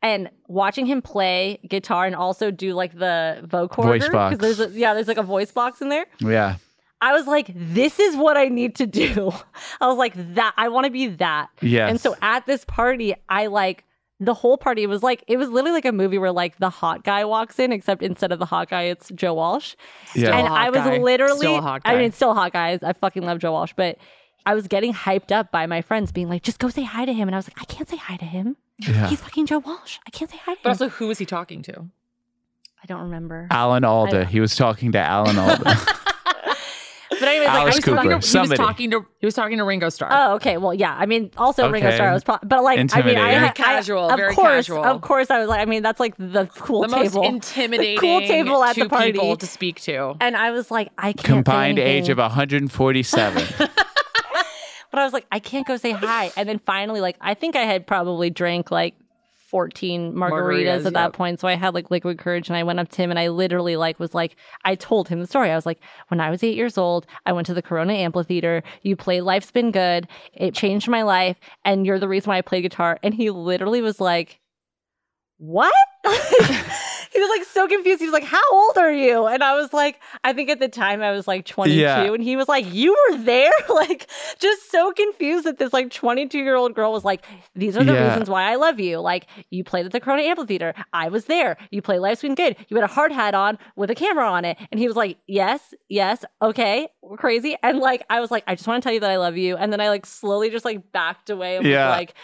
And watching him play guitar and also do like the vocoder, Voice 'cause box. There's a, yeah, there's like a voice box in there. yeah. I was like, this is what I need to do. I was like, that I want to be that. Yeah. And so at this party, I like the whole party was like it was literally like a movie where like the hot guy walks in, except instead of the hot guy, it's Joe Walsh. Yeah. and I was guy. literally, Still a hot I mean, it's still hot guys. I fucking love Joe Walsh, but I was getting hyped up by my friends being like, just go say hi to him. And I was like, I can't say hi to him. Yeah. He's fucking Joe Walsh. I can't say hi to But him. But also, who was he talking to? I don't remember. Alan Alda. He was talking to Alan Alda. But anyways, like, I was Cooper. talking- He was talking to he was talking to Ringo Starr. Oh, okay. Well, yeah. I mean, also Ringo Okay. Starr was, pro- but like, I mean, I Intimidating. had Very I- casual, of very course, casual. Of course, I was like, I mean, that's like the cool the most table, intimidating the cool table at two the party. people to speak to. and I was like, I can't. say Combined age of 147. But I was like, I can't go say hi. And then finally, like, I think I had probably drank like 14 margaritas, Margaritas, at that yep. point. So I had like liquid courage and I went up to him and I literally like was like, I told him the story. I was like, when I was eight years old, I went to the Corona Amphitheater. You play Life's Been Good. It changed my life. And you're the reason why I play guitar. And he literally was like, what? he was like so confused. He was like, How old are you? And I was like, I think at the time I was like 22. Yeah. And he was like, You were there? like, just so confused that this like 22 year old girl was like, These are the Yeah. reasons why I love you. Like, you played at the Corona Amphitheater. I was there. You play Life's Been Good. You had a hard hat on with a camera on it. And he was like, Yes, yes, okay, we're crazy. And like, I was like, I just want to tell you that I love you. And then I like slowly just like backed away and Yeah. was like,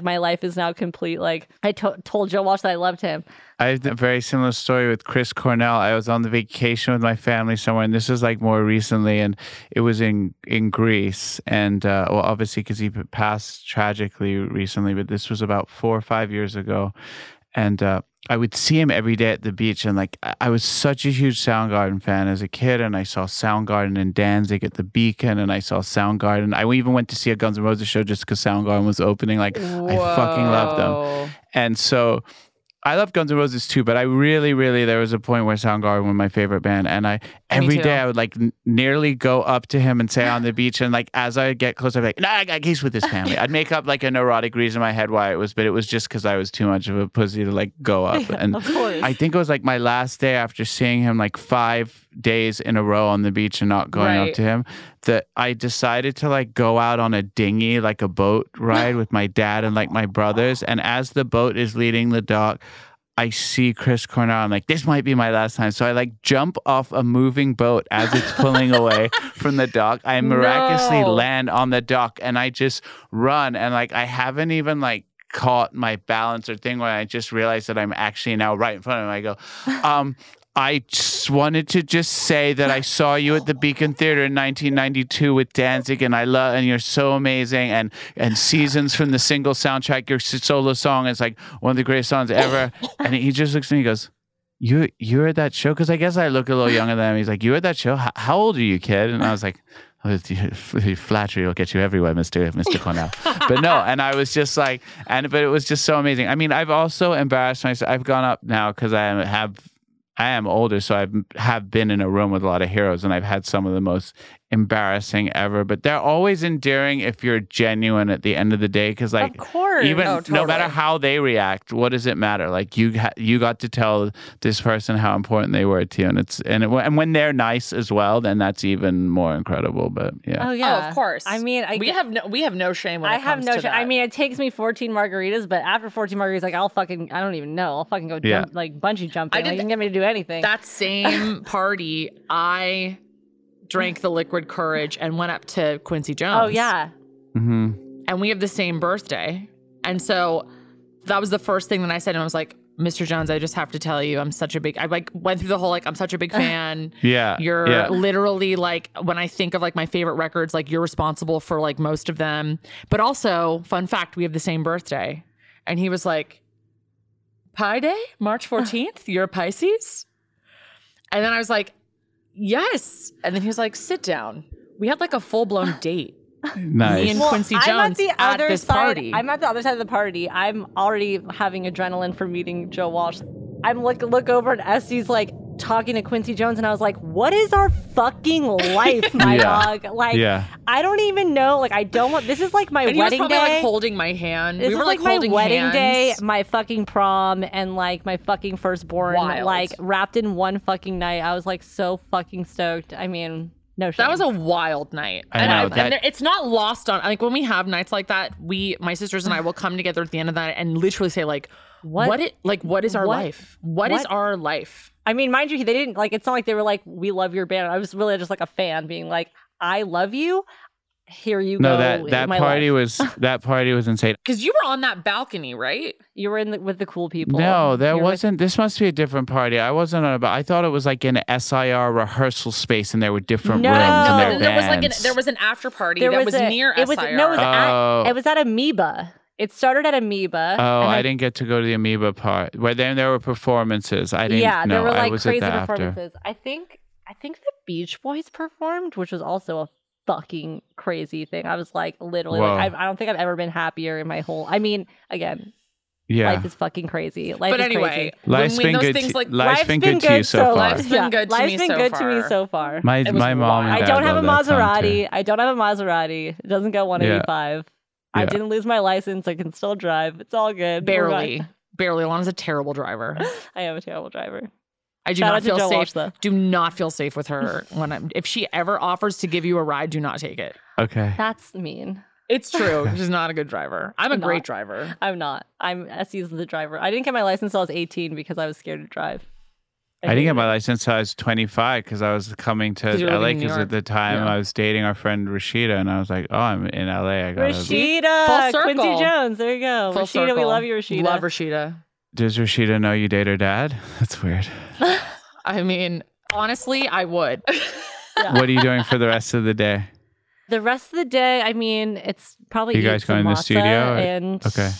My life is now complete. Like, I to- told Joe Walsh that I loved him. I have a very similar story with Chris Cornell. I was on the vacation with my family somewhere, and this is like more recently, and it was in in Greece, and uh, well, obviously because he passed tragically recently, but this was about four or five years ago, and uh, I would see him every day at the beach, and like I- I was such a huge Soundgarden fan as a kid, and I saw Soundgarden and Danzig at the Beacon, and I saw Soundgarden. I even went to see a Guns N' Roses show just because Soundgarden was opening. Like I fucking loved them. And so I love Guns N' Roses too, but I really, really, there was a point where Soundgarden were my favorite band. And I, every day I would like n- nearly go up to him and say on the beach. And like, as I get closer, I'd be like, nah, I got he's with his family. I'd make up like a neurotic reason in my head why it was, but it was just because I was too much of a pussy to like go up. And Of course. I think it was like my last day after seeing him like five days in a row on the beach and not going Right. up to him that I decided to like go out on a dinghy, like a boat ride with my dad and like my brothers. And as the boat is leading the dock, I see Chris Cornell. I'm like, this might be my last time. So I like jump off a moving boat as it's pulling away from the dock. I miraculously No. land on the dock and I just run. And like, I haven't even like caught my balance or thing where I just realized that I'm actually now right in front of him. I go, um, I wanted to just say that I saw you at the Beacon Theater in 1992 with Danzig, and I love, and you're so amazing, and and Seasons from the single soundtrack, your solo song is like one of the greatest songs ever. And he just looks at me, and goes, "You you were at that show?" Because I guess I look a little younger than him. He's like, "You at that show? How, how old are you, kid?" And I was like. "Oh, Flattery will get you everywhere, Mister Mister Cornell. But no, and I was just like, and but it was just so amazing. I mean, I've also embarrassed myself. I've gone up now because I have I am older, so I've have been in a room with a lot of heroes, and I've had some of the most embarrassing ever. But they're always endearing if you're genuine at the end of the day, because like of course. even Oh, no matter how they react, what does it matter? Like you ha- you got to tell this person how important they were to you, and it's and it, and when they're nice as well, then that's even more incredible. But yeah, Oh yeah, Oh, of course. I mean, I we have no we have no shame when I it have comes no. shame. sh- I mean, it takes me 14 margaritas, but after 14 margaritas, like I'll fucking, I don't even know. I'll fucking go Yeah. jump, like bungee jumping. I did Like, th- get me to do anything. that same party, I drank the liquid courage and went up to Quincy Jones. oh yeah, hmm and we have the same birthday. And so that was the first thing that I said. And I was like, Mr. Jones, I just have to tell you, I'm such a big, I like went through the whole, like, I'm such a big fan. yeah, You're yeah. literally like, when I think of like my favorite records, like you're responsible for like most of them. But also, fun fact, we have the same birthday. And he was like, Pi Day, March 14th, you're a Pisces? And then I was like, yes. And then he was like, sit down. We had like a full blown date. nice. Me and Quincy I'm at Jones the at other this side. party. I'm at the other side of the party. I'm already having adrenaline for meeting Joe Walsh. I'm look look over and Este's like talking to Quincy Jones, and I was like, "What is our fucking life, my Yeah. dog? Like, Yeah. I don't even know. Like, I don't want. This is like my and he was wedding probably day. like holding my hand. This we is were like, like, my wedding hands. day, my fucking prom, and like my fucking firstborn, Wild. like wrapped in one fucking night. I was like so fucking stoked. I mean, No shame. That was a wild night. I and know, I- that- and there- it's not lost on like when we have nights like that. We my sisters and I will come together at the end of that and literally say like, What? what? it like what is our What? life? what is our life? I mean, mind you, they didn't like. It's not like they were like, "We love your band." I was really just like a fan, being like, "I love you." Here you No, go. that that my party life. was that party was insane. Because you were on that balcony, right? You were in the, with the cool people. No, there You were with- wasn't. This must be a different party. I wasn't on. But I thought it was like an SIR rehearsal space, and there were different No, rooms no, and there and there was like an, there was an after party There that was was, a- near it was- no, it was at- Oh. It was at oh. Amoeba. It started at Amoeba. Oh, and I didn't get to go to the Amoeba part. Where then there were performances. I didn't. yeah, know. there were I like was crazy at the after. performances. I think I think the Beach Boys performed, which was also a fucking crazy thing. I was like literally like I, I don't think I've ever been happier in my whole. I mean, again, Yeah, life is fucking crazy. Life but is anyway, crazy. life's when, been when those good. things to, like life's been good to you so far. Life's been yeah, good to life's me been so good to me far. so far. My It was my mom and wild. I don't have a love that song, Maserati. I don't have a Maserati. It doesn't go 185. I didn't lose my license. I can still drive. It's all good. We're barely, fine. barely. Alana's a terrible driver. I am a terrible driver. I do Shout not feel Joe safe. Walsh. Do not feel safe with her when I'm. If she ever offers to give you a ride, do not take it. Okay. That's mean. It's true. She's not a good driver. I'm a I'm great not. driver. I'm not. I'm Este's the driver. I didn't get my license until I was 18 because I was scared to drive. I didn't get my license until I was 25 because I was coming to LA living in New because at the time Yeah. I was dating our friend Rashida and I was like, oh, I'm in LA. I gotta. Rashida, Full Quincy. Jones. There you go. Full Rashida, we love you, Rashida. We love Rashida. Does Rashida know you date her dad? That's weird. I mean, honestly, I would. what are you doing for the rest of the day? The rest of the day, I mean, it's probably You guys some going to the studio or- and Okay.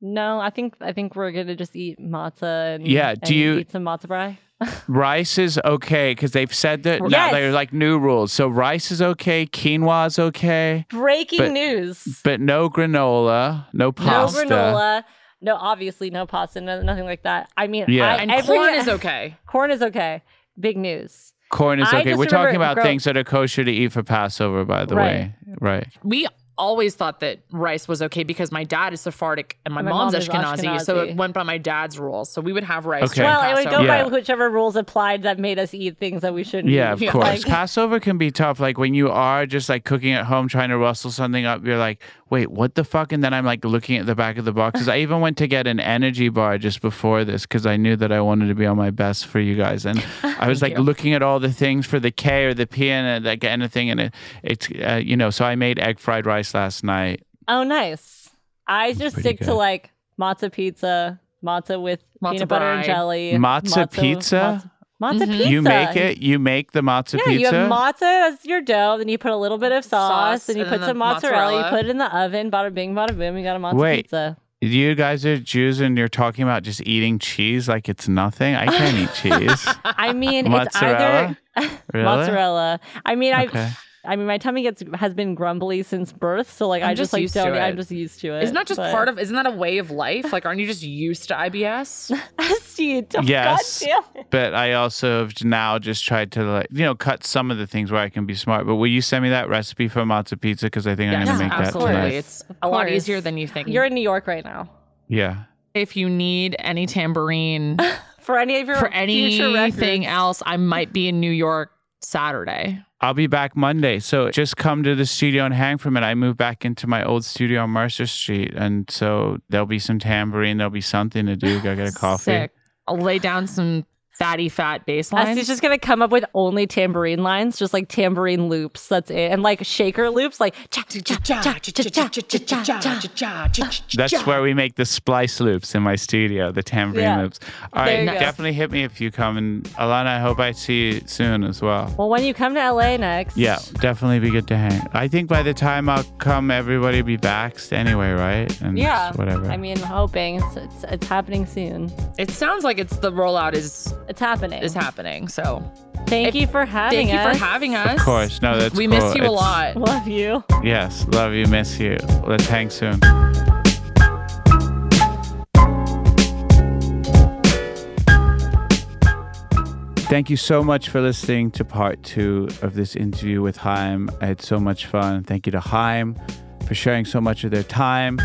No, I think I think we're gonna just eat matzah and Yeah, do and you- eat some matzah brei? Rice is okay because they've said that now Yes. there's like new rules. So rice is okay, quinoa is okay, Breaking But- news. but no granola, no pasta. No granola. No, obviously no pasta, no, nothing like that. I mean, Yeah. I, And every- corn is okay. Corn is okay. Big news. Corn is okay. We're talking about grow- things that are kosher to eat for Passover, by the Right. way. Right. We always thought that rice was okay because my dad is Sephardic and my, My mom's mom is Ashkenazi, so it went by my dad's rules. So we would have rice. Okay. during Well, it would go Yeah. by whichever rules applied that made us eat things that we shouldn't Yeah, eat. of Yeah. course. Like- Passover can be tough. Like when you are just like cooking at home, trying to rustle something up, you're like, wait, what the fuck? And then I'm like looking at the back of the boxes. I even went to get an energy bar just before this because I knew that I wanted to be on my best for you guys. And I was like you. looking at all the things for the K or the P and like anything. And it, it's, uh, you know, so I made egg fried rice last night. Oh, nice. I just pretty stick good. to like matzo pizza, matzo with Matzo peanut butter and brie. jelly. Matzo pizza? Matzo, matzo Mhm. pizza. You make it, you make the matzo Yeah, pizza. you have matzo as your dough, then you put a little bit of sauce, Sauce, and you and put then some the mozzarella, mozzarella. you put it in the oven, bada bing, bada boom, you got a matzo Wait. pizza. You guys are Jews and you're talking about just eating cheese like it's nothing. I can't eat cheese. I mean, it's Mozzarella? either Really? mozzarella. I mean, Okay. I I mean, my tummy gets has been grumbly since birth, so like I'm I just just like don't. I'm just used to it. Isn't that just but- part of? Isn't that a way of life? Like, aren't you just used to IBS? Steve, don't- Yes. God damn it. but I also have now just tried to like you know cut some of the things where I can be smart. But will you send me that recipe for matzo pizza because I think I'm gonna make absolutely. that tonight. Absolutely, it's a lot easier than you think. You're in New York right now. Yeah. if you need any tambourine For any of your for anything else, I might be in New York Saturday. I'll be back Monday. So just come to the studio and hang from it. I moved back into my old studio on Mercer Street. And so there'll be some tambourine, there'll be something to do. Go get a coffee. Sick. I'll lay down some fatty fat bass lines. He's just gonna come up with only tambourine lines, just like tambourine loops. That's it, and like shaker loops, like that's where we make the splice loops in my studio, the tambourine yeah. loops. All right, definitely hit me if you come, and Alana, I hope I see you soon as well. Well, when you come to LA next, yeah, definitely be good to hang. I think by the time I'll come, everybody will be vaxxed anyway, right? And yeah, whatever. I mean, hoping it's, it's it's happening soon. It sounds like it's the rollout is it's happening. is happening. So Thank If- you for having thank you us. for having us. of course, no, that's we cool. miss you a lot. Love you. Yes, love you, miss you. Let's hang soon. Thank you so much for listening to part two of this interview with Haim. I had so much fun. Thank you to Haim for sharing so much of their time.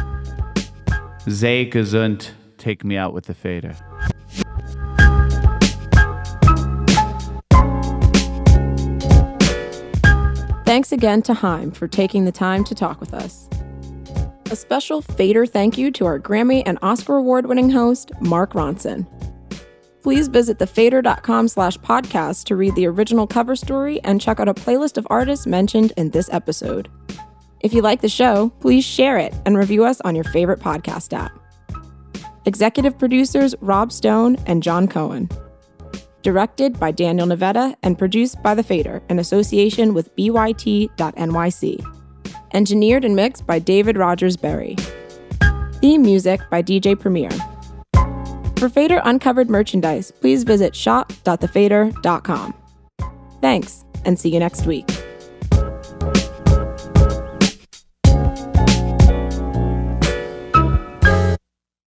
Zay gesund, take me out with the fader. Thanks again to Haim for taking the time to talk with us. A special Fader thank you to our Grammy and Oscar award winning host, Mark Ronson. Please visit thefader.com slash podcast to read the original cover story and check out a playlist of artists mentioned in this episode. If you like the show, please share it and review us on your favorite podcast app. Executive producers Rob Stone and John Cohen. Directed by Daniel Navetta and produced by The Fader in association with BYT.NYC. Engineered and mixed by David Rogers Berry. Theme music by DJ Premier. For Fader Uncovered merchandise, please visit shop.thefader.com. Thanks, and see you next week.